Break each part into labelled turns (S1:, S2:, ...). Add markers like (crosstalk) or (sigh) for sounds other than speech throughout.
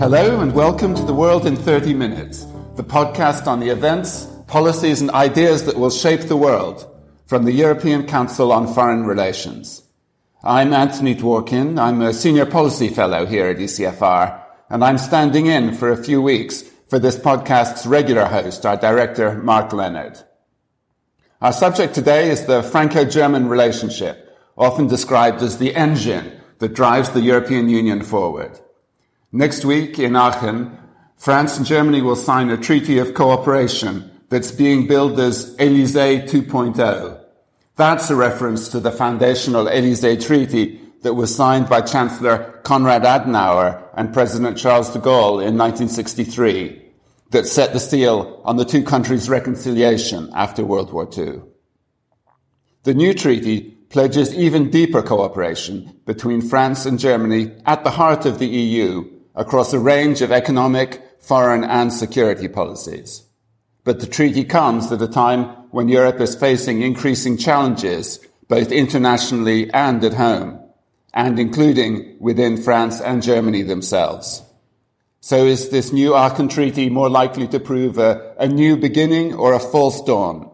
S1: Hello and welcome to The World in 30 Minutes, the podcast on the events, policies and ideas that will shape the world from the European Council on Foreign Relations. I'm Anthony Dworkin. I'm a Senior Policy Fellow here at ECFR, and I'm standing in for a few weeks for this podcast's regular host, our director, Mark Leonard. Our subject today is the Franco-German relationship, often described as the engine that drives the European Union forward. Next week in Aachen, France and Germany will sign a treaty of cooperation that's being billed as Elysee 2.0. That's a reference to the foundational Elysee Treaty that was signed by Chancellor Konrad Adenauer and President Charles de Gaulle in 1963 that set the seal on the two countries' reconciliation after World War II. The new treaty pledges even deeper cooperation between France and Germany at the heart of the EU across a range of economic, foreign and security policies. But the treaty comes at a time when Europe is facing increasing challenges, both internationally and at home, and including within France and Germany themselves. So is this new Aachen Treaty more likely to prove a, a new beginning or a false dawn?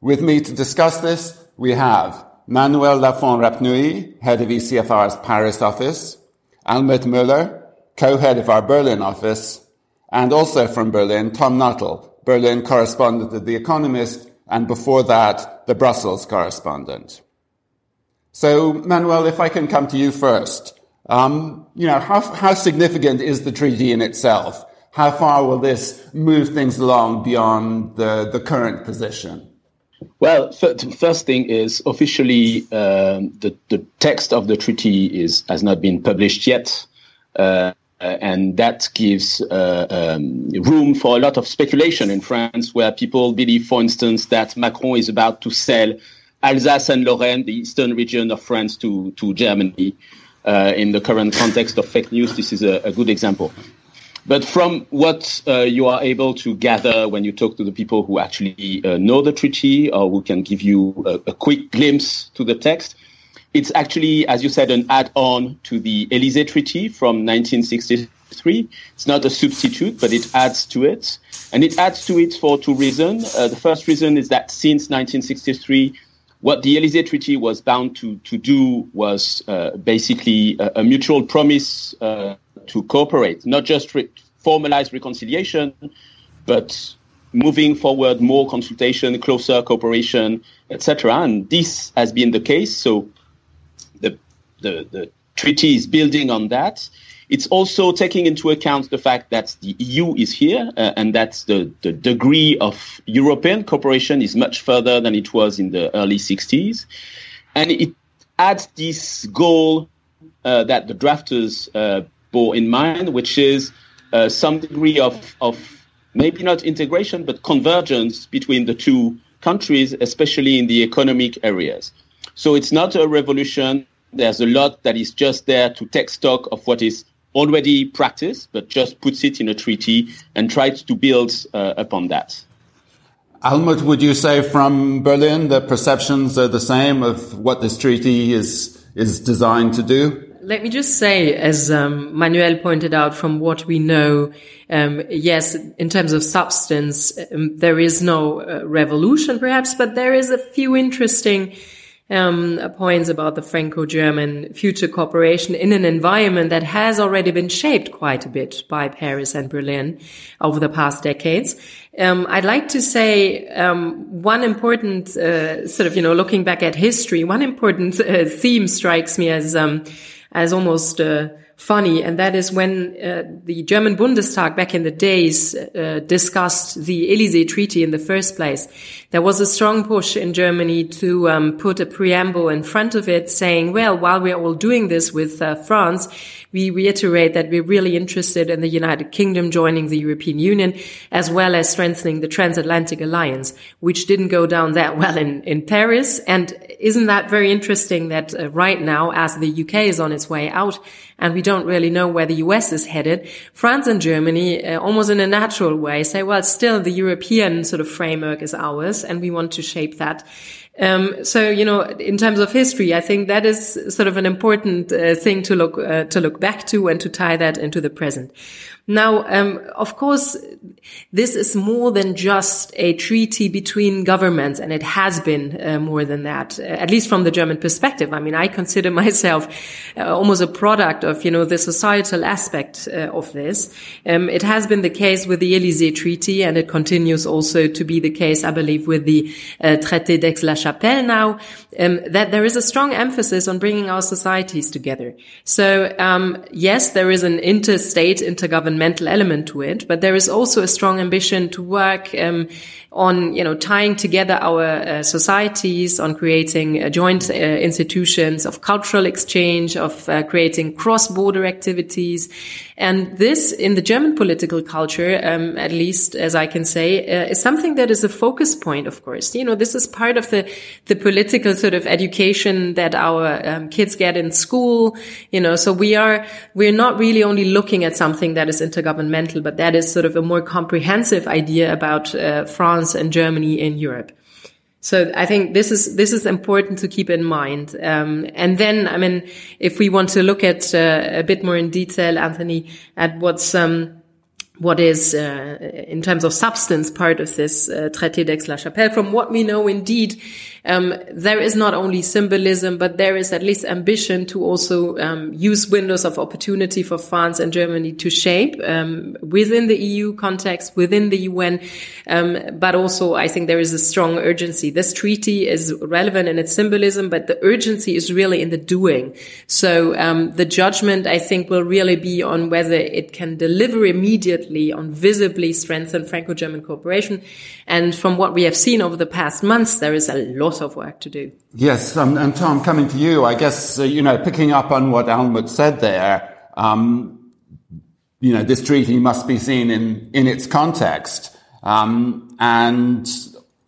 S1: With me to discuss this, we have Manuel Lafont Rapnouil, head of ECFR's Paris office, Almut Möller, co-head of our Berlin office, and also from Berlin, Tom Nuttall, Berlin correspondent of The Economist, and before that, the Brussels correspondent. So, Manuel, if I can come to you first, um, you know, how, how significant is the treaty in itself? How far will this move things along beyond the, the current position?
S2: Well, the first thing is officially um, the, the text of the treaty is has not been published yet. Uh, and that gives uh, um, room for a lot of speculation in France, where people believe, for instance, that Macron is about to sell Alsace and Lorraine, the eastern region of France, to, to Germany. Uh, in the current context of fake news, this is a, a good example. But from what uh, you are able to gather when you talk to the people who actually uh, know the treaty or who can give you a, a quick glimpse to the text, it's actually, as you said, an add-on to the Elysee Treaty from 1963. It's not a substitute, but it adds to it. And it adds to it for two reasons. Uh, the first reason is that since 1963, what the Elysee Treaty was bound to, to do was uh, basically a, a, mutual promise uh, to cooperate, not just re- formalize reconciliation, but moving forward more consultation, closer cooperation, etc. And this has been the case. So the, the treaty is building on that. It's also taking into account the fact that the EU is here uh, and that the, the degree of European cooperation is much further than it was in the early 60s. And it adds this goal uh, that the drafters uh, bore in mind, which is uh, some degree of, of maybe not integration, but convergence between the two countries, especially in the economic areas. So it's not a revolution there's a lot that is just there to take stock of what is already practiced, but just puts it in a treaty and tries to build uh, upon that.
S1: Almut, would you say from Berlin the perceptions are the same of what this treaty is is designed to do?
S3: Let me just say, as um, Manuel pointed out, from what we know, um, yes, in terms of substance, um, there is no uh, revolution, perhaps, but there is a few interesting um, points about the Franco-German future cooperation in an environment that has already been shaped quite a bit by Paris and Berlin over the past decades. Um, I'd like to say um, one important uh, sort of you know looking back at history, one important uh, theme strikes me as um, as almost uh, funny, and that is when uh, the German Bundestag back in the days uh, discussed the Elysee Treaty in the first place. There was a strong push in Germany to um, put a preamble in front of it saying, well, while we're all doing this with uh, France, we reiterate that we're really interested in the United Kingdom joining the European Union, as well as strengthening the transatlantic alliance, which didn't go down that (laughs) well in, in Paris. And isn't that very interesting that uh, right now, as the UK is on its way out, and we don't really know where the US is headed, France and Germany, uh, almost in a natural way, say, well, still the European sort of framework is ours, and we want to shape that. Um, so, you know, in terms of history, I think that is sort of an important uh, thing to look uh, to look back to and to tie that into the present. Now, um, of course, this is more than just a treaty between governments, and it has been uh, more than that, uh, at least from the German perspective. I mean, I consider (laughs) myself uh, almost a product of, you know, the societal aspect uh, of this. Um, it has been the case with the Elysee Treaty, and it continues also to be the case, I believe, with the uh, Traité d'Aix-la-Chapelle now, um, that there is a strong emphasis on bringing our societies together. So, um, yes, there is an interstate, intergovernmental mental element to it, but there is also a strong ambition to work um, on, you know, tying together our uh, societies, on creating uh, joint uh, institutions of cultural exchange, of uh, creating cross-border activities. And this, in the German political culture, um, at least as I can say, uh, is something that is a focus point, of course. You know, this is part of the, the political sort of education that our um, kids get in school, you know, so we are, we're not really only looking at something that is intergovernmental, but that is sort of a more comprehensive idea about uh, France and Germany in Europe. So I think this is this is important to keep in mind. Um, and then, I mean, if we want to look at uh, a bit more in detail, Anthony, at what's um, what is, uh, in terms of substance, part of this uh, Traité d'Aix-la-Chapelle. From what we know, indeed, um, there is not only symbolism, but there is at least ambition to also um, use windows of opportunity for France and Germany to shape um, within the EU context, within the UN. Um, but also, I think there is a strong urgency. This treaty is relevant in its symbolism, but the urgency is really in the doing. So um, the judgment, I think, will really be on whether it can deliver immediately on visibly strengthen Franco-German cooperation. And from what we have seen over the past months, there is a lot lot of work to do.
S1: Yes, um, and Tom, coming to you, I guess, uh, you know, picking up on what Almut said there, um, you know, this treaty must be seen in, in its context. Um, and,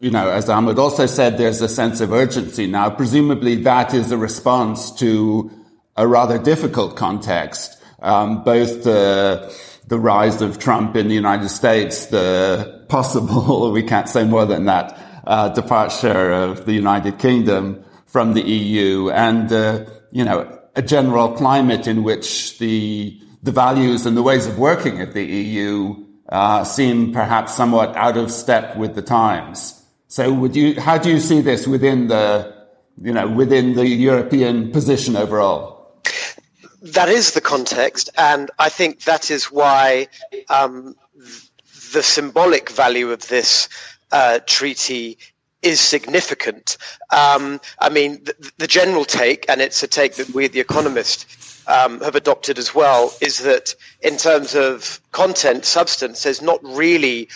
S1: you know, as Almut also said, there's a sense of urgency. Now, presumably that is a response to a rather difficult context, um, both the, the rise of Trump in the United States, the possible, (laughs) we can't say more than that, uh, departure of the United Kingdom from the EU and, uh, you know, a general climate in which the, the values and the ways of working at the EU uh, seem perhaps somewhat out of step with the times. So would you, how do you see this within the, you know, within the European position overall?
S4: That is the context, and I think that is why um, the symbolic value of this uh, treaty is significant. Um, I mean, the, the, general take, and it's a take that we, the Economist, um, have adopted as well, is that in terms of content, substance, there's not really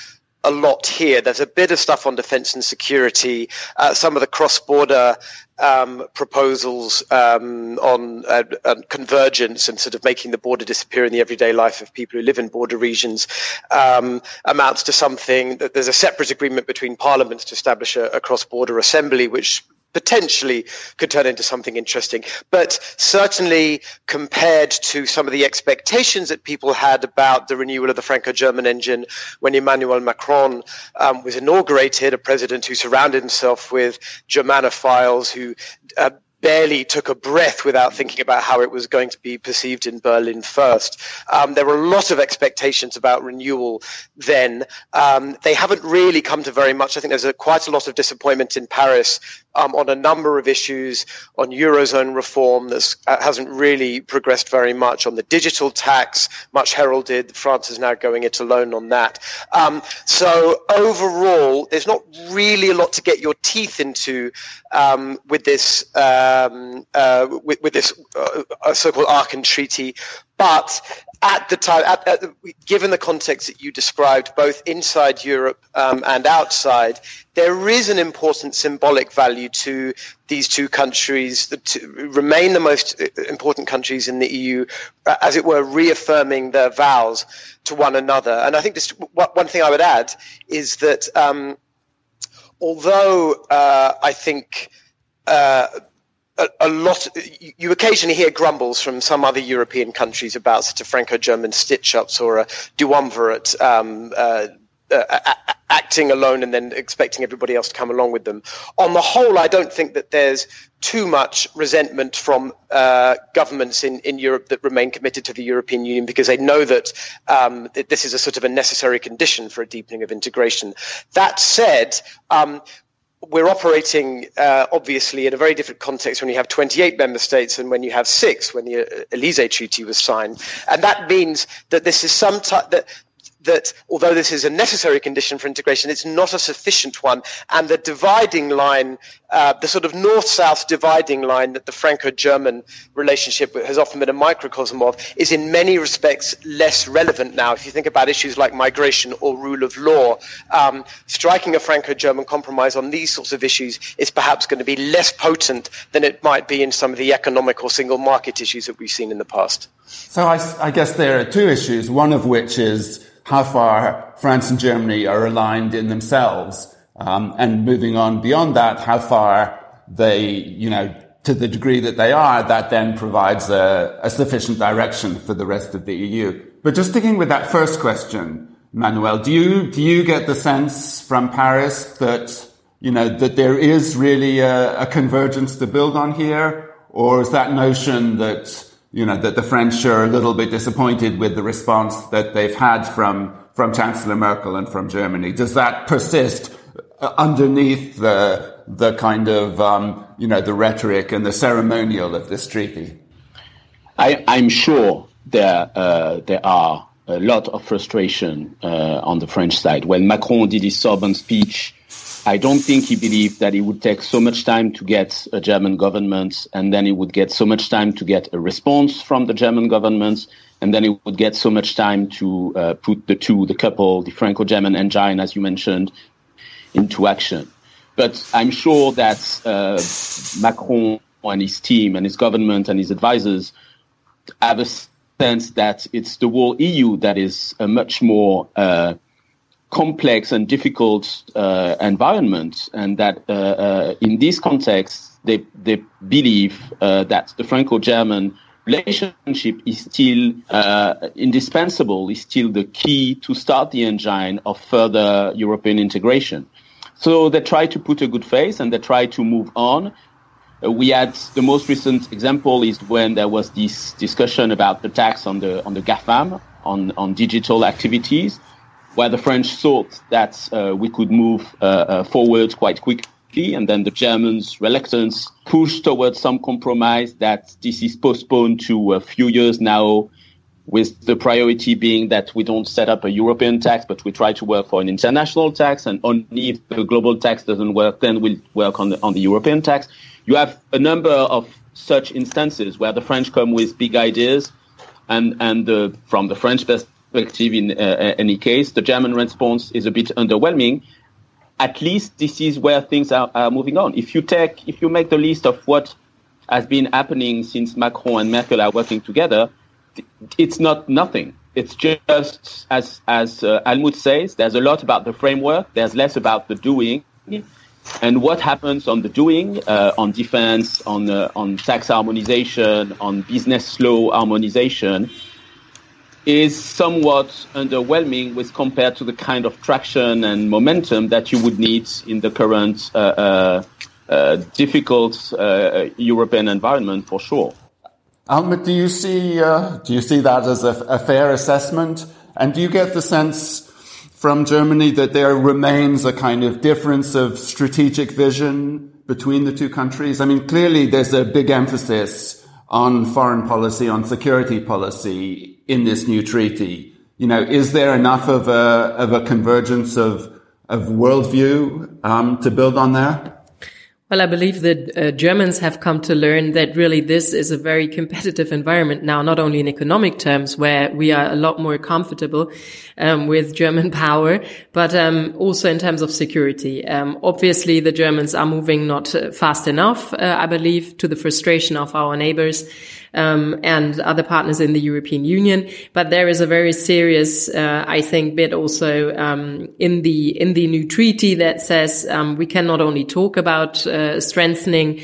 S4: a lot here. There's a bit of stuff on defense and security, uh, some of the cross-border um, proposals um, on uh, convergence and sort of making the border disappear in the everyday life of people who live in border regions um, amounts to something that there's a separate agreement between parliaments to establish a, a cross-border assembly, which potentially could turn into something interesting. But certainly compared to some of the expectations that people had about the renewal of the Franco-German engine when Emmanuel Macron um, was inaugurated, a president who surrounded himself with Germanophiles who uh, barely took a breath without thinking about how it was going to be perceived in Berlin first. Um, there were a lot of expectations about renewal then. Um, they haven't really come to very much. I think there's a, quite a lot of disappointment in Paris um, on a number of issues on Eurozone reform that uh, hasn't really progressed very much on the digital tax, much heralded. France is now going it alone on that. Um, so overall, there's not really a lot to get your teeth into um, with this um, uh, with, with, this uh, so-called Aachen Treaty, but at the time, at, at given the context that you described, both inside Europe um, and outside, there is an important symbolic value to these two countries that remain the most uh, important countries in the EU, uh, as it were, reaffirming their vows to one another. And I think this, one thing I would add is that um, although uh, I think uh, a, a, lot. You occasionally hear grumbles from some other European countries about such a Franco-German stitch-ups or a duumvirate um, uh, uh, acting alone and then expecting everybody else to come along with them. On the whole, I don't think that there's too much resentment from uh, governments in, in Europe that remain committed to the European Union because they know that, um, that this is a sort of a necessary condition for a deepening of integration. That said, um, we're operating uh, obviously in a very different context when you have 28 member states and when you have six when the Elysee Treaty was signed, and that means that this is some type that that although this is a necessary condition for integration, it's not a sufficient one. And the dividing line, uh, the sort of north south dividing line that the Franco German relationship has often been a microcosm of, is in many respects less relevant now. If you think about issues like migration or rule of law, um, striking a Franco German compromise on these sorts of issues is perhaps going to be less potent than it might be in some of the economic or single market issues that we've seen in the past.
S1: So I, I guess there are two issues, one of which is how far France and Germany are aligned in themselves. Um, and moving on beyond that, how far they, you know, to the degree that they are, that then provides a, a sufficient direction for the rest of the EU. But just sticking with that first question, Manuel, do you, do you get the sense from Paris that, you know, that there is really a, a convergence to build on here? Or is that notion that, you know, that the French are a little bit disappointed with the response that they've had from, from Chancellor Merkel and from Germany. Does that persist uh, underneath the, the kind of, um, you know, the rhetoric and the ceremonial of this treaty?
S2: I, am sure there, uh, there are a lot of frustration uh, on the French side. When Macron did his Sorbonne speech, I don't think he believed that it would take so much time to get a German government, and then it would get so much time to get a response from the German government, and then it would get so much time to uh, put the two, the couple, the Franco-German engine, as you mentioned, into action. But I'm sure that uh, Macron and his team and his government and his advisors have a sense that it's the whole EU that is a much more uh, complex and difficult uh, environment, and that uh, uh, in this context, they they believe uh, that the Franco-German relationship is still uh, indispensable, is still the key to start the engine of further European integration. So they try to put a good face and they try to move on. Uh, we had the most recent example is when there was this discussion about the tax on the on the GAFAM on on digital activities where the French thought that uh, we could move uh, uh, forward quite quickly, and then the Germans' reluctance pushed towards some compromise that this is postponed to a few years now, with the priority being that we don't set up a European tax, but we try to work for an international tax, and only if the global tax doesn't work, then we'll work on the, on the European tax. You have a number of such instances where the French come with big ideas, and and the, from the French perspective, perspective in uh, any case. The German response is a bit underwhelming. At least this is where things are, are moving on. If you take, if you make the list of what has been happening since Macron and Merkel are working together, it's not nothing. It's just as as uh, Almut says. There's a lot about the framework. There's less about the doing. And what happens on the doing, uh, on defense, on uh, on tax harmonization, on business law harmonization, is somewhat underwhelming with compared to the kind of traction and momentum that you would need in the current uh, uh, uh, difficult uh, European environment for sure.
S1: Almut, do you see uh, do you see that as a, a fair assessment? And do you get the sense from Germany that there remains a kind of difference of strategic vision between the two countries? I mean, clearly there's a big emphasis on foreign policy, on security policy in this new treaty. You know, is there enough of a, of a convergence of, of worldview um, to build on there?
S3: Well, I believe that uh, Germans have come to learn that really this is a very competitive environment now, not only in economic terms, where we are a lot more comfortable um, with German (laughs) power, but um, also in terms of security. Um, obviously, the Germans are moving not uh, fast enough, uh, I believe, to the frustration of our neighbors um, and other partners in the European Union. But there is a very serious, uh, I think, bit also um, in the in the new treaty that says um, we can not only talk about uh, strengthening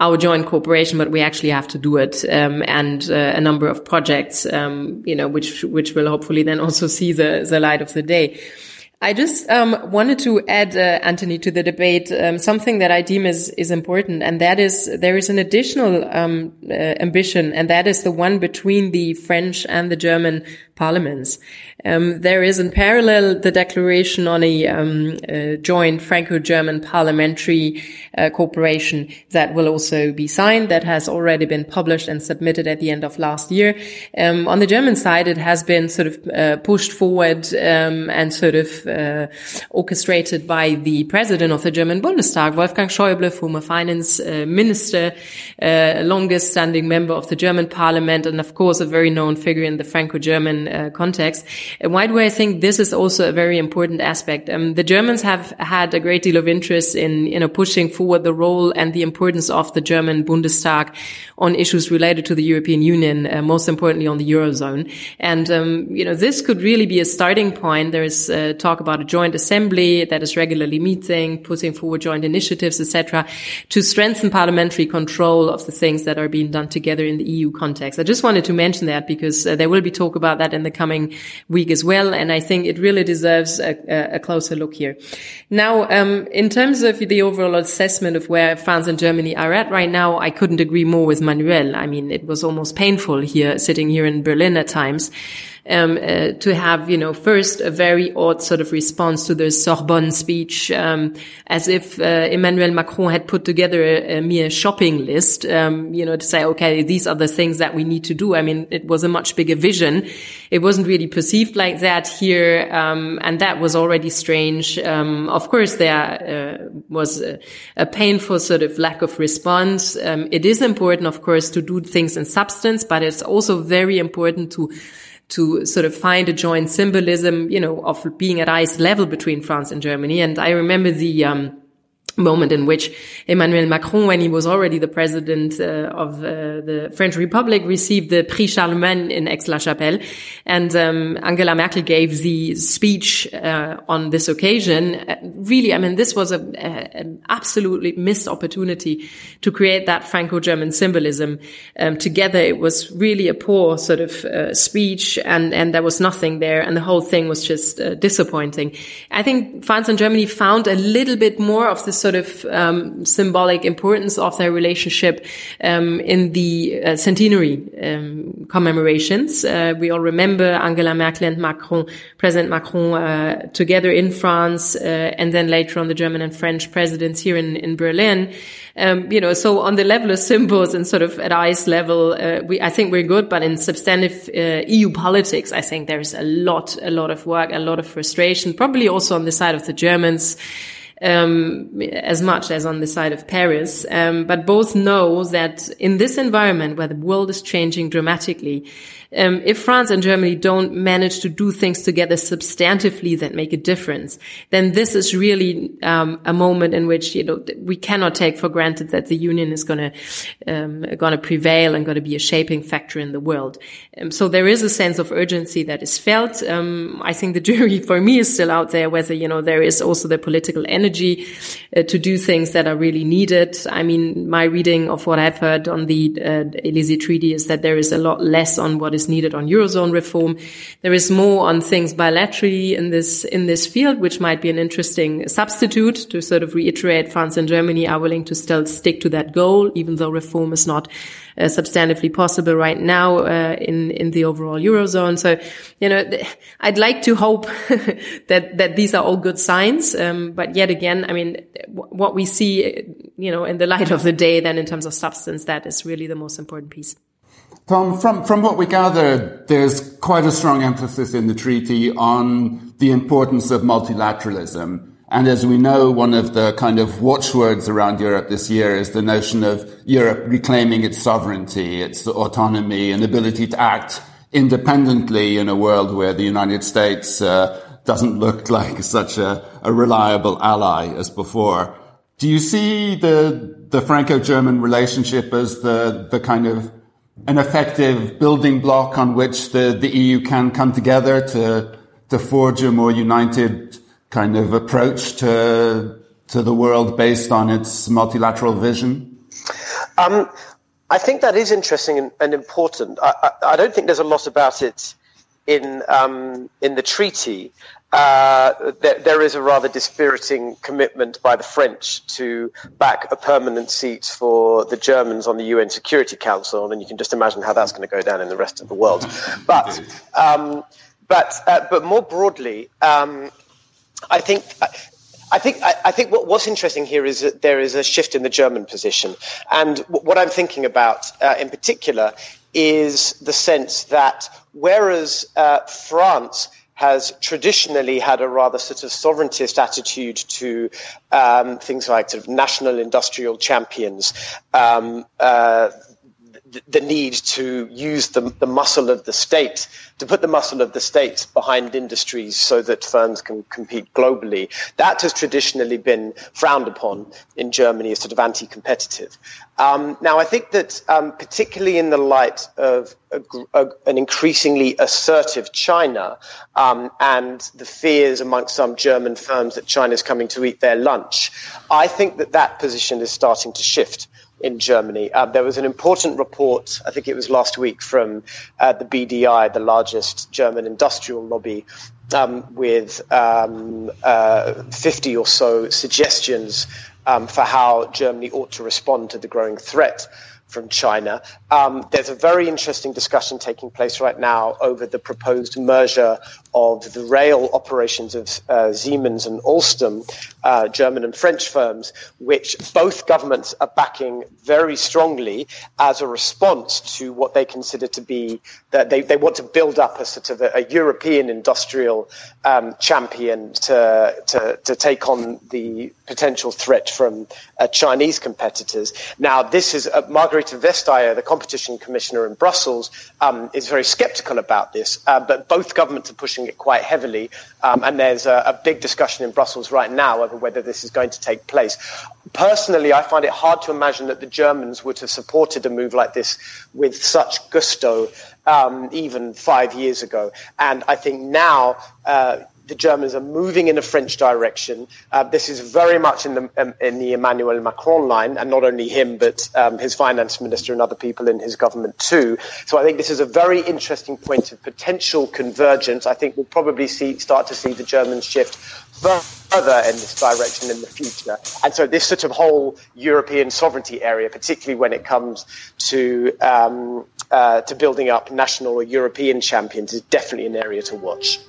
S3: our joint cooperation, but we actually have to do it. Um, and uh, a number of projects, um, you know, which which will hopefully then also see the the light of the day. I just um, wanted to add, uh, Anthony, to the debate um, something that I deem is is important, and that is there is an additional um, uh, ambition, and that is the one between the French and the German parliaments. Um, there is in parallel the declaration on a, um, a joint Franco-German parliamentary uh, cooperation that will also be signed, that has already been published and submitted at the end of last year. Um, on the German side, it has been sort of uh, pushed forward um, and sort of uh, orchestrated by the president of the German Bundestag, Wolfgang Schäuble, former finance uh, minister, uh, longest standing member of the German parliament, and of course a very known figure in the Franco-German uh, context. And why do I think this is also a very important aspect? Um, the Germans have had a great deal of interest in, you know, pushing forward the role and the importance of the German Bundestag on issues related to the European Union, uh, most importantly on the Eurozone. And, um, you know, this could really be a starting point. There is uh, talk about a joint assembly that is regularly meeting, putting forward joint initiatives, etc., to strengthen parliamentary control of the things that are being done together in the EU context. I just wanted to mention that because uh, there will be talk about that in the coming week as well. And I think it really deserves a, a closer look here. Now, um, in terms of the overall assessment of where France and Germany are at right now, I couldn't agree more with Manuel. I mean, it was almost painful here, sitting here in Berlin at times um, uh, to have, you know, first a very odd sort of response to the Sorbonne speech, um, as if uh, Emmanuel Macron had put together a, a mere shopping list, um, you know, to say, okay, these are the things that we need to do. I mean, it was a much bigger vision. It wasn't really perceived like that here, um, and that was already strange. Um, of course, there uh, was a, a, painful sort of lack of response. Um, it is important, of course, to do things in substance, but it's also very important to to sort of find a joint symbolism, you know, of being at ice level between France and Germany. And I remember the, um, moment in which Emmanuel Macron, when he was already the president uh, of uh, the French Republic, received the Prix Charlemagne in Aix-la-Chapelle. And um, Angela Merkel gave the speech uh, on this occasion. Uh, really, I mean, this was a, a, an absolutely missed opportunity to create that Franco-German symbolism. Um, together, it was really a poor sort of uh, speech and, and there was nothing there. And the whole thing was just uh, disappointing. I think France and Germany found a little bit more of this sort of um, symbolic importance of their relationship um, in the uh, centenary um, commemorations. Uh, we all remember Angela Merkel and Macron, President Macron, uh, together in France, uh, and then later on the German and French presidents here in, in Berlin. Um, you know, so on the level of symbols and sort of at ice level, uh, we, I think we're good, but in substantive uh, EU politics, I think there's a lot, a lot of work, a lot of frustration, probably also on the side of the Germans um, as much as on the side of Paris. Um, but both know that in this environment where the world is changing dramatically, um, if France and Germany don't manage to do things together substantively that make a difference, then this is really um, a moment in which you know we cannot take for granted that the union is going to um, going to prevail and going to be a shaping factor in the world. Um, so there is a sense of urgency that is felt. Um, I think the jury (laughs) for me is still out there whether you know there is also the political energy uh, to do things that are really needed. I mean, my reading of what I've heard on the uh, Elysee Treaty is that there is a lot less on what is is needed on Eurozone reform. There is more on things bilaterally in this, in this field, which might be an interesting substitute to sort of reiterate France and Germany are willing to still stick to that goal, even though reform is not uh, substantively possible right now uh, in in the overall eurozone. So, you know, I'd like to hope (laughs) that that these are all good signs. Um, but yet again, I mean, what we see, you know, in the light of the day, then in terms of substance, that is really the most important piece.
S1: Tom, from, from what we gather, there's quite a strong emphasis in the treaty on the importance of multilateralism. And as we know, one of the kind of watchwords around Europe this year is the notion of Europe reclaiming its sovereignty, its autonomy and ability to act independently in a world where the United States uh, doesn't look (laughs) like such a, a reliable ally as before. Do you see the, the Franco-German relationship as the, the kind of an effective building block on which the, the EU can come together to, to forge a more united kind of approach to, to the world based on its multilateral vision?
S4: Um, I think that is interesting and, and important. I, I, I, don't think there's a lot about it in um, in the treaty, uh, there, there is a rather dispiriting commitment by the French to back a permanent seat for the Germans on the UN Security Council, and you can just imagine how that's going to go down in the rest of the world. But, um, but, uh, but more broadly, um, I think. I think I, I think what, what's interesting here is that there is a shift in the German position, and w- what I'm thinking about uh, in particular is the sense that whereas uh, France has traditionally had a rather sort of sovereigntist attitude to um, things like sort of national industrial champions, um, uh, the need to use the, the muscle of the state, to put the muscle of the state behind industries so that firms can compete globally. That has traditionally been frowned upon in Germany as sort of anti competitive. Um, now, I think that um, particularly in the light of a, a, an increasingly assertive China um, and the fears amongst some German firms that China is coming to eat their lunch, I think that that position is starting to shift in Germany. Uh, there was an important report, I think it was last week, from uh, the BDI, the largest German industrial lobby, um, with um, uh, 50 or so suggestions um, for how Germany ought to respond to the growing threat from China. Um, there's a very interesting discussion taking place right now over the proposed merger of the rail operations of uh, Siemens and Alstom, uh, German and French firms, which both governments are backing very strongly as a response to what they consider to be that they, they want to build up a sort of a, a European industrial um, champion to, to, to take on the potential threat from uh, Chinese competitors. Now, this is uh, Margrethe Vestager, the competition commissioner in Brussels, um, is very skeptical about this, uh, but both governments are pushing it quite heavily. Um, and there's a, a, big discussion in Brussels right now over whether this is going to take place. Personally, I find it hard to imagine that the Germans would have supported a move like this with such gusto um, even five years ago. And I think now, uh, the Germans are moving in a French direction. Uh, this is very much in the um, in the Emmanuel Macron line, and not only him, but um, his finance minister and other people in his government too. So I think this is a very interesting point of potential convergence. I think we'll probably see start to see the Germans shift further in this direction in the future. And so this sort of whole European sovereignty area, particularly when it comes to um, uh, to building up national or European champions, is definitely an area to watch.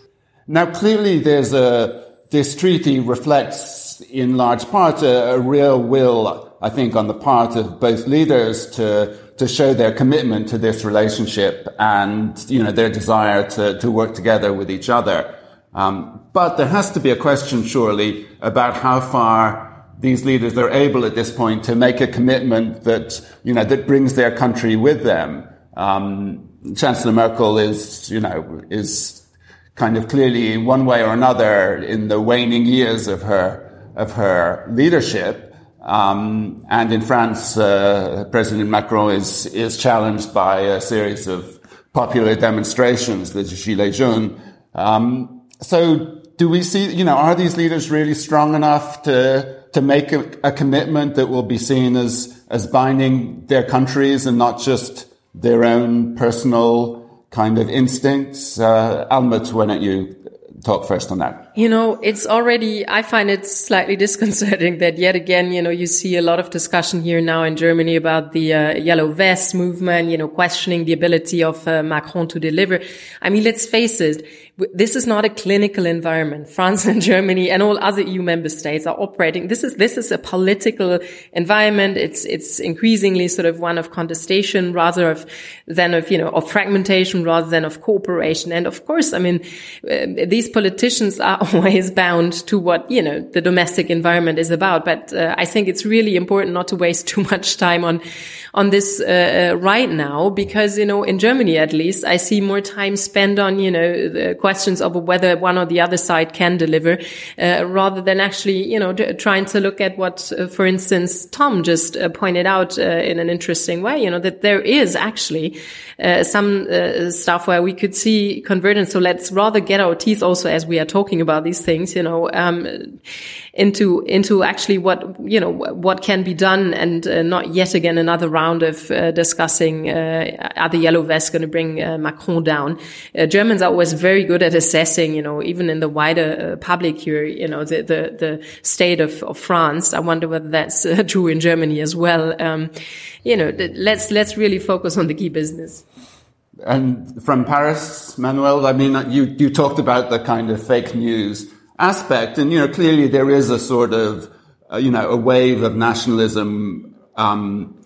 S1: Now, clearly, there's a this treaty reflects in large part a, a, real will, I think, on the part of both leaders to to show their commitment to this relationship and you know their desire to to work together with each other. Um, but there has to be a question, surely, about how far these leaders are able at this point to make a commitment that you know that brings their country with them. Um, Chancellor Merkel is, you know, is kind of clearly one way or another in the waning years of her of her leadership. Um, and in France, uh, President Macron is is challenged by a series of popular demonstrations, the Gilets jaunes. Um, so, do we see? You know, are these leaders really strong enough to to make a, a commitment that will be seen as as binding their countries and not just their own personal kind of instincts. Uh, Almut, why don't you talk first on that?
S3: You know, it's already, I find it slightly (laughs) disconcerting that yet again, you know, you see a lot of discussion here now in Germany about the uh, yellow vest movement, you know, questioning the ability of uh, Macron to deliver. I mean, let's face it, this is not a clinical environment. France and (laughs) Germany and all other EU member states are operating. This is, this is a political environment. It's, it's increasingly sort of one of contestation rather of, than of, you know, of fragmentation rather than of cooperation. And of course, I mean, uh, these politicians are always bound to what, you know, the domestic environment is about. But uh, I think it's really important not to waste (laughs) too much time on, on this uh, uh, right now because, you know, in Germany at least, I see more time spent on, you know, the questions of whether one or the other side can deliver uh, rather than actually, you know, trying to look at what, uh, for instance, Tom just uh, pointed out in an interesting way, you know, that there is actually some stuff where we could see convergence. So let's rather get our teeth also as we are talking about about these things, you know, um, into into actually what you know what can be done, and uh, not yet again another round of uh, discussing uh, are the yellow vests going to bring uh, Macron down. Uh, Germans are always very good at assessing, you know, even in the wider uh, public here, you know, the the, the state of, of France. I wonder whether that's true in Germany as well. Um, you know, let's let's really focus on the key business.
S1: And from Paris, Manuel, I mean, you, you talked about the kind of fake news aspect, and, you know, clearly there is a sort of, uh, you know, a wave of nationalism, um,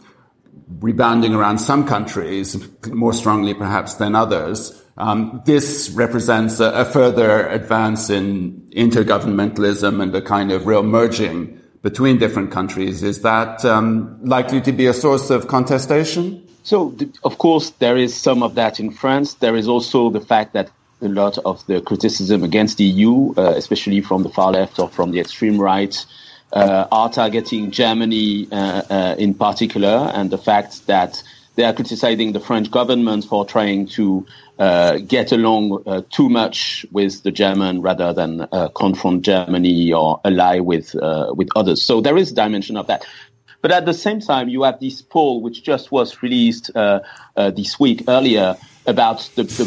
S1: rebounding around some countries, more strongly perhaps than others. Um, this represents a, a, further advance in intergovernmentalism and a kind of real merging between different countries. Is that um, likely to be a source of contestation?
S2: So, of course, there is some of that in France. There is also the fact that a lot of the criticism against the EU, uh, especially from the far left or from the extreme right, uh, are targeting Germany uh, uh in particular, and the fact that they are criticizing the French government for trying to uh, get along uh, too much with the German rather than confront Germany or ally with with others. So there is a dimension of that. But at the same time, you have this poll which just was released uh, uh, this week earlier about the, the,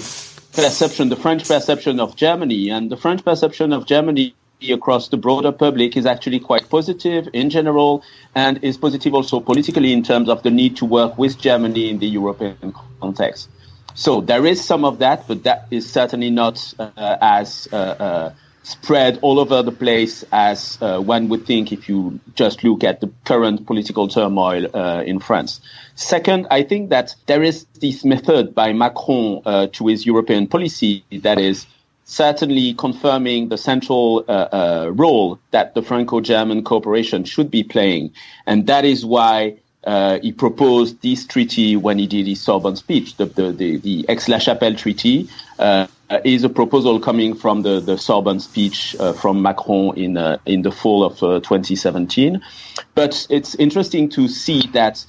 S2: perception, the French perception of Germany, and the French perception of Germany across the broader public is actually quite positive in general, and is positive also politically in terms of the need to work with Germany in the European context. So there is some of that, but that is certainly not uh, as uh, uh, spread all over the place as uh, one would think if you just look at the current political turmoil uh, in France. Second, I think that there is this method by Macron uh, to his European policy that is certainly confirming the central uh, uh, role that the Franco-German cooperation should be playing. And that is why uh, he proposed this treaty when he did his Sorbonne speech, the, the, the, the Aix-la Chapelle Treaty, uh, is a proposal coming from the, the Sorbonne speech uh, from Macron in, uh, in the fall of uh, 2017. But it's interesting to see that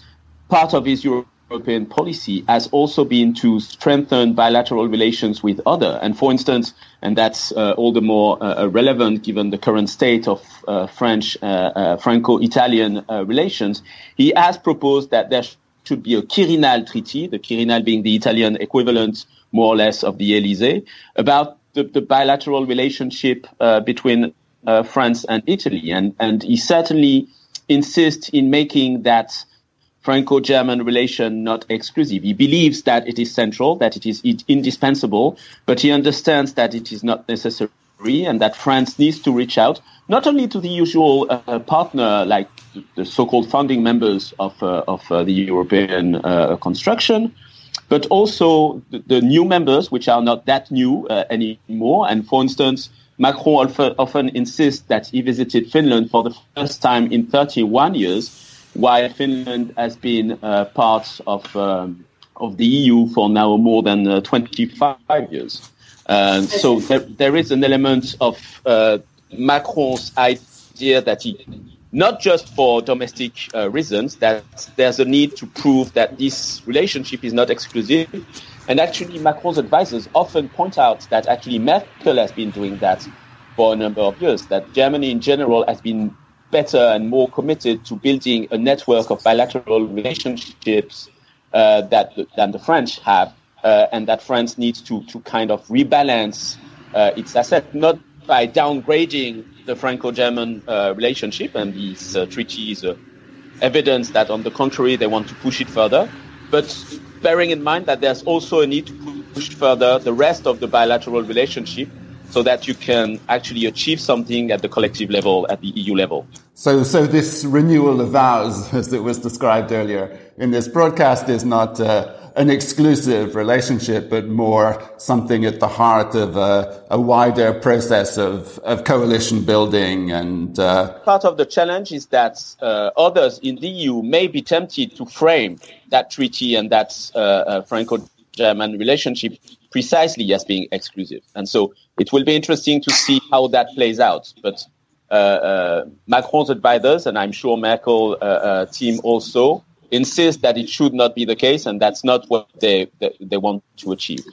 S2: part of his European policy has also been to strengthen bilateral relations with other. And for instance, and that's uh, all the more uh, relevant given the current state of uh, French Franco-Italian relations, he has proposed that there should be a Quirinal treaty, the Quirinal being the Italian equivalent more or less of the Elysee, about the, the bilateral relationship uh, between uh, France and Italy. And, and he certainly insists in making that Franco-German relation not exclusive. He believes that it is central, that it is indispensable, but he understands that it is not necessary and that France needs to reach out not only to the usual uh, partner like the so-called founding members of, uh, of uh, the European uh, construction, but also the, the, new members, which are not that new uh, anymore. And for instance, Macron often, often insists that he visited Finland for the first time in 31 years, while Finland has been uh, part of um, of the EU for now more than uh, 25 years. Uh, so there, there is an element of uh, Macron's idea that he not just for domestic uh, reasons, that there's a need to prove that this relationship is not exclusive. And actually, Macron's advisors often point out that actually Merkel has been doing that for a number of years, that Germany in general has been better and more committed to building a network of bilateral relationships uh, that, than the French have, uh, and that France needs to, to kind of rebalance uh, its asset, not by downgrading the Franco-German uh, relationship, and these uh, treaties uh, evidence that, on the contrary, they want to push it further. But bearing in mind that there's also a need to push further the rest of the bilateral relationship so that you can actually achieve something at the collective level, at the EU level.
S1: So, so this renewal of vows, (laughs) as it was described earlier in this broadcast, is not uh, an exclusive relationship, but more something at the heart of a, a wider process of, of coalition building. And uh,
S2: part of the challenge is that uh, others in the EU may be tempted to frame that treaty and that uh, uh, Franco-German relationship precisely as being exclusive. And so it will be interesting to see how that plays out. But uh, Macron's advisors, and I'm sure Merkel team also, insist that it should not be the case, and that's not what they they, they want to achieve.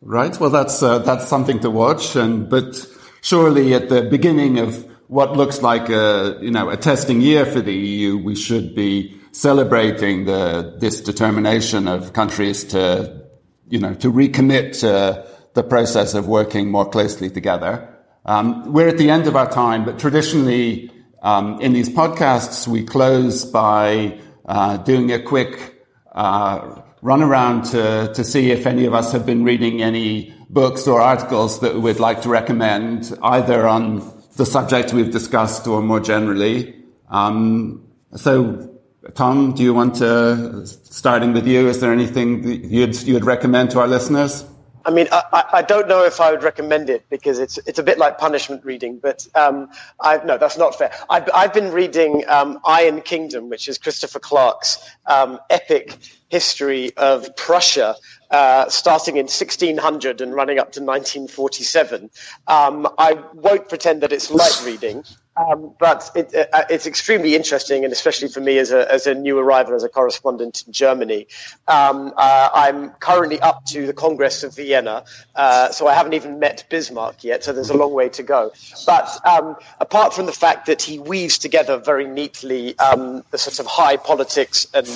S1: Right. Well, that's uh, that's something to watch. And but surely at the beginning of what looks like a, you know, a testing year for the EU, we should be celebrating the, this determination of countries to, you know, to recommit to the process of working more closely together. Um, we're at the end of our time, but traditionally um, in these podcasts we close by uh, doing a quick uh, run around to, to see if any of us have been reading any books or articles that we'd like to recommend, either on the subject we've discussed or more generally. Um, so, Tom, do you want to, starting with you, is there anything you'd, you'd recommend to our listeners?
S4: I mean, I, I, don't know if I would recommend it because it's it's a bit like punishment reading. But um, I, no, that's not fair. I've, I've been reading um, Iron Kingdom, which is Christopher Clark's um, epic history of Prussia, uh, starting in 1600 and running up to 1947. Um, I won't pretend that it's light reading. Um, but it, uh, it's extremely interesting, and especially for me as a, as a new arrival, as a correspondent in Germany. Um, uh, I'm currently up to the Congress of Vienna, uh, so I haven't even met Bismarck yet, so there's a long way to go. But um, apart from the fact that he weaves together very neatly um, the sort of high politics and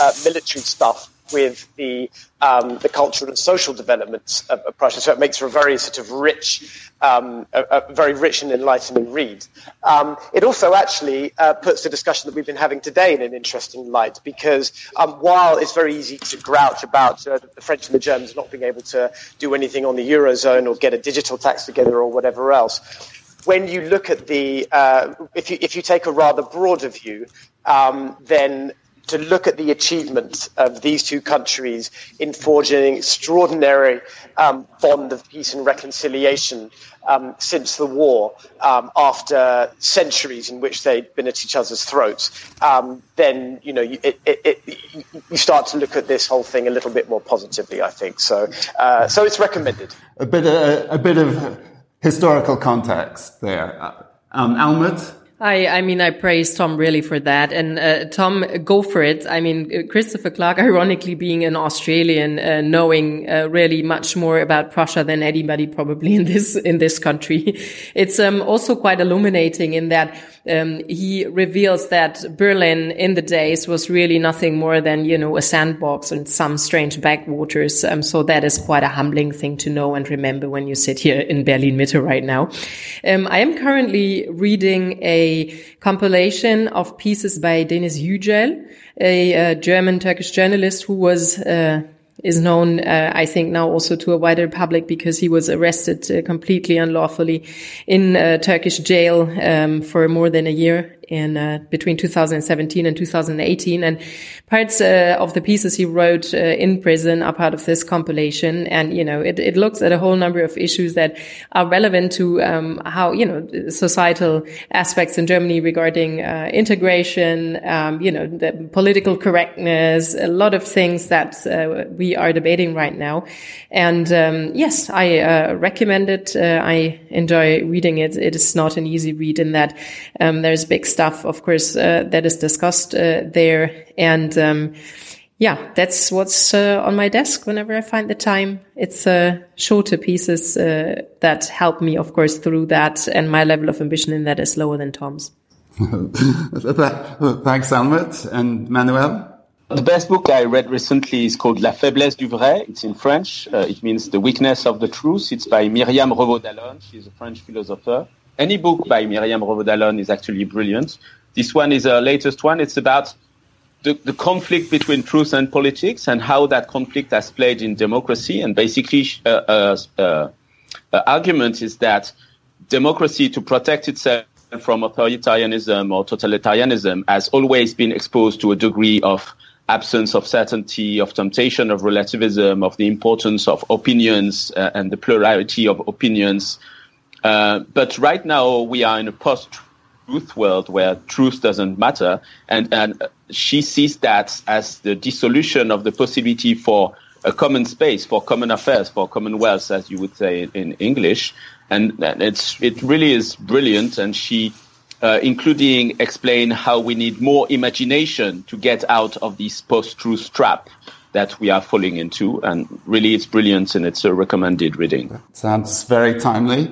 S4: uh, military stuff with the um, the cultural and social developments of, of, Prussia. So it makes for a very sort of rich, um, a, a, very rich and enlightening read. Um, it also actually uh, puts the discussion that we've been having today in an interesting light because um, while it's very easy to grouch about uh, the French and the Germans not being able to do anything on the eurozone or get a digital tax together or whatever else. When you look at the, uh, if you if you take a rather broader view, um, then to look at the achievements of these two countries in forging an extraordinary um, bond of peace and reconciliation um, since the war, um, after centuries in which they'd been at each other's throats, um, then you know you, it, it, it, you, start to look at this whole thing a little bit more positively. I think so. Uh, so it's recommended.
S1: A bit, uh, a bit of historical context there. Uh, um, Almut?
S3: I, I mean, I praise Tom really for that. And uh, Tom, go for it. I mean, Christopher Clark, (laughs) ironically being an Australian, uh, knowing uh, really much more about Prussia than anybody probably (laughs) in this in this country. It's um, also quite illuminating in that um, he reveals that Berlin in the days was really nothing more than, you know, a sandbox and some strange backwaters. Um, so that is quite a humbling thing to know and remember when you sit here in Berlin Mitte right now. Um, I am currently reading a compilation of pieces by Deniz Yücel, a, a German Turkish journalist who was, uh, is known, uh, I think, now also to a wider public because he was arrested uh, completely unlawfully in a Turkish jail um, for more than a year in uh, between 2017 and 2018. And parts uh, of the pieces he wrote uh, in prison are part of this compilation. And, you know, it, it looks at a whole number of issues that are relevant to um, how, you know, societal aspects in Germany regarding uh, integration, um, you know, the political correctness, a lot of things that uh, we are debating right now. And um, yes, I uh, recommend it. I enjoy reading it. It is not an easy read in that um, there's big stuff stuff, of course, uh, that is discussed uh, there. And um, yeah, that's what's uh, on my desk whenever I find the time. It's uh, shorter pieces uh, that help me, of course, through that. And my level of ambition in that is lower than Tom's. (laughs)
S1: Thanks, Almut. And Manuel?
S2: The best book I read recently is called La faiblesse du vrai. It's in French. Uh, it means the weakness of the truth. It's by Myriam Revault d'Allonnes. She's a French philosopher any book by Myriam Revault d'Allonnes is actually brilliant. This one is her latest one. It's about the, the, conflict between truth and politics and how that conflict has played in democracy. And basically, uh, uh, uh, uh, argument is that democracy, to protect itself from authoritarianism or totalitarianism, has always been exposed to a degree of absence of certainty, of temptation, of relativism, of the importance of opinions uh, and the plurality of opinions uh, but right now we are in a post-truth world where truth doesn't matter, and and she sees that as the dissolution of the possibility for a common space, for common affairs, for commonwealth, as you would say in English, and, and it's it really is brilliant, and she. Uh, including explain how we need more imagination to get out of this post-truth trap that we are falling into. And really, it's brilliant and it's a recommended reading.
S1: Sounds very timely.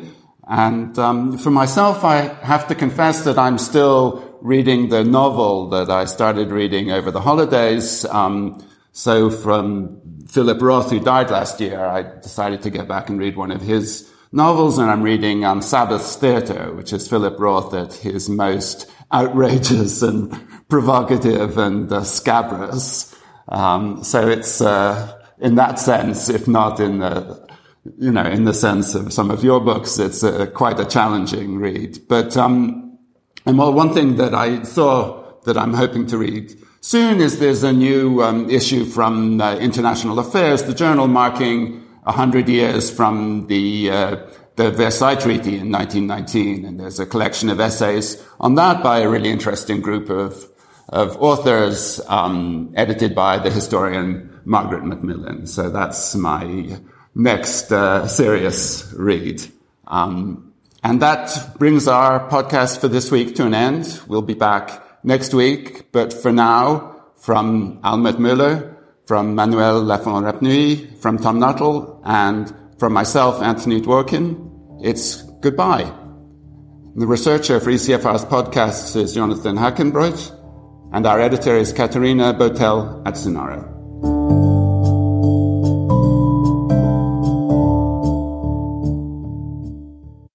S1: And um, for myself, I have to confess that I'm still reading the novel that I started reading over the holidays. Um, so from Philip Roth, who died last year, I decided to get back and read one of his novels, and I'm reading um, Sabbath's Theatre, which is Philip Roth at his most outrageous (laughs) and provocative and uh, scabrous. Um, so it's uh, in that sense, if not in the you know, in the sense of some of your books, it's a, quite a challenging read. But, um, and well, one thing that I saw that I'm hoping to read soon is there's a new um, issue from uh, International Affairs, the journal marking 100 years from the, uh, the Versailles Treaty in 1919. And there's a collection of essays on that by a really interesting group of, of authors, um, edited by the historian Margaret MacMillan. So that's my next uh, serious read. Um, and that brings our podcast for this week to an end. We'll be back next week, but for now, from Almut Möller, from Manuel Lafont-Rapnouil, from Tom Nuttall, and from myself, Anthony Dworkin, it's goodbye. The researcher for ECFR's podcasts is Jonathan Hackenbroich, and our editor is Katerina Botel at Sonaro.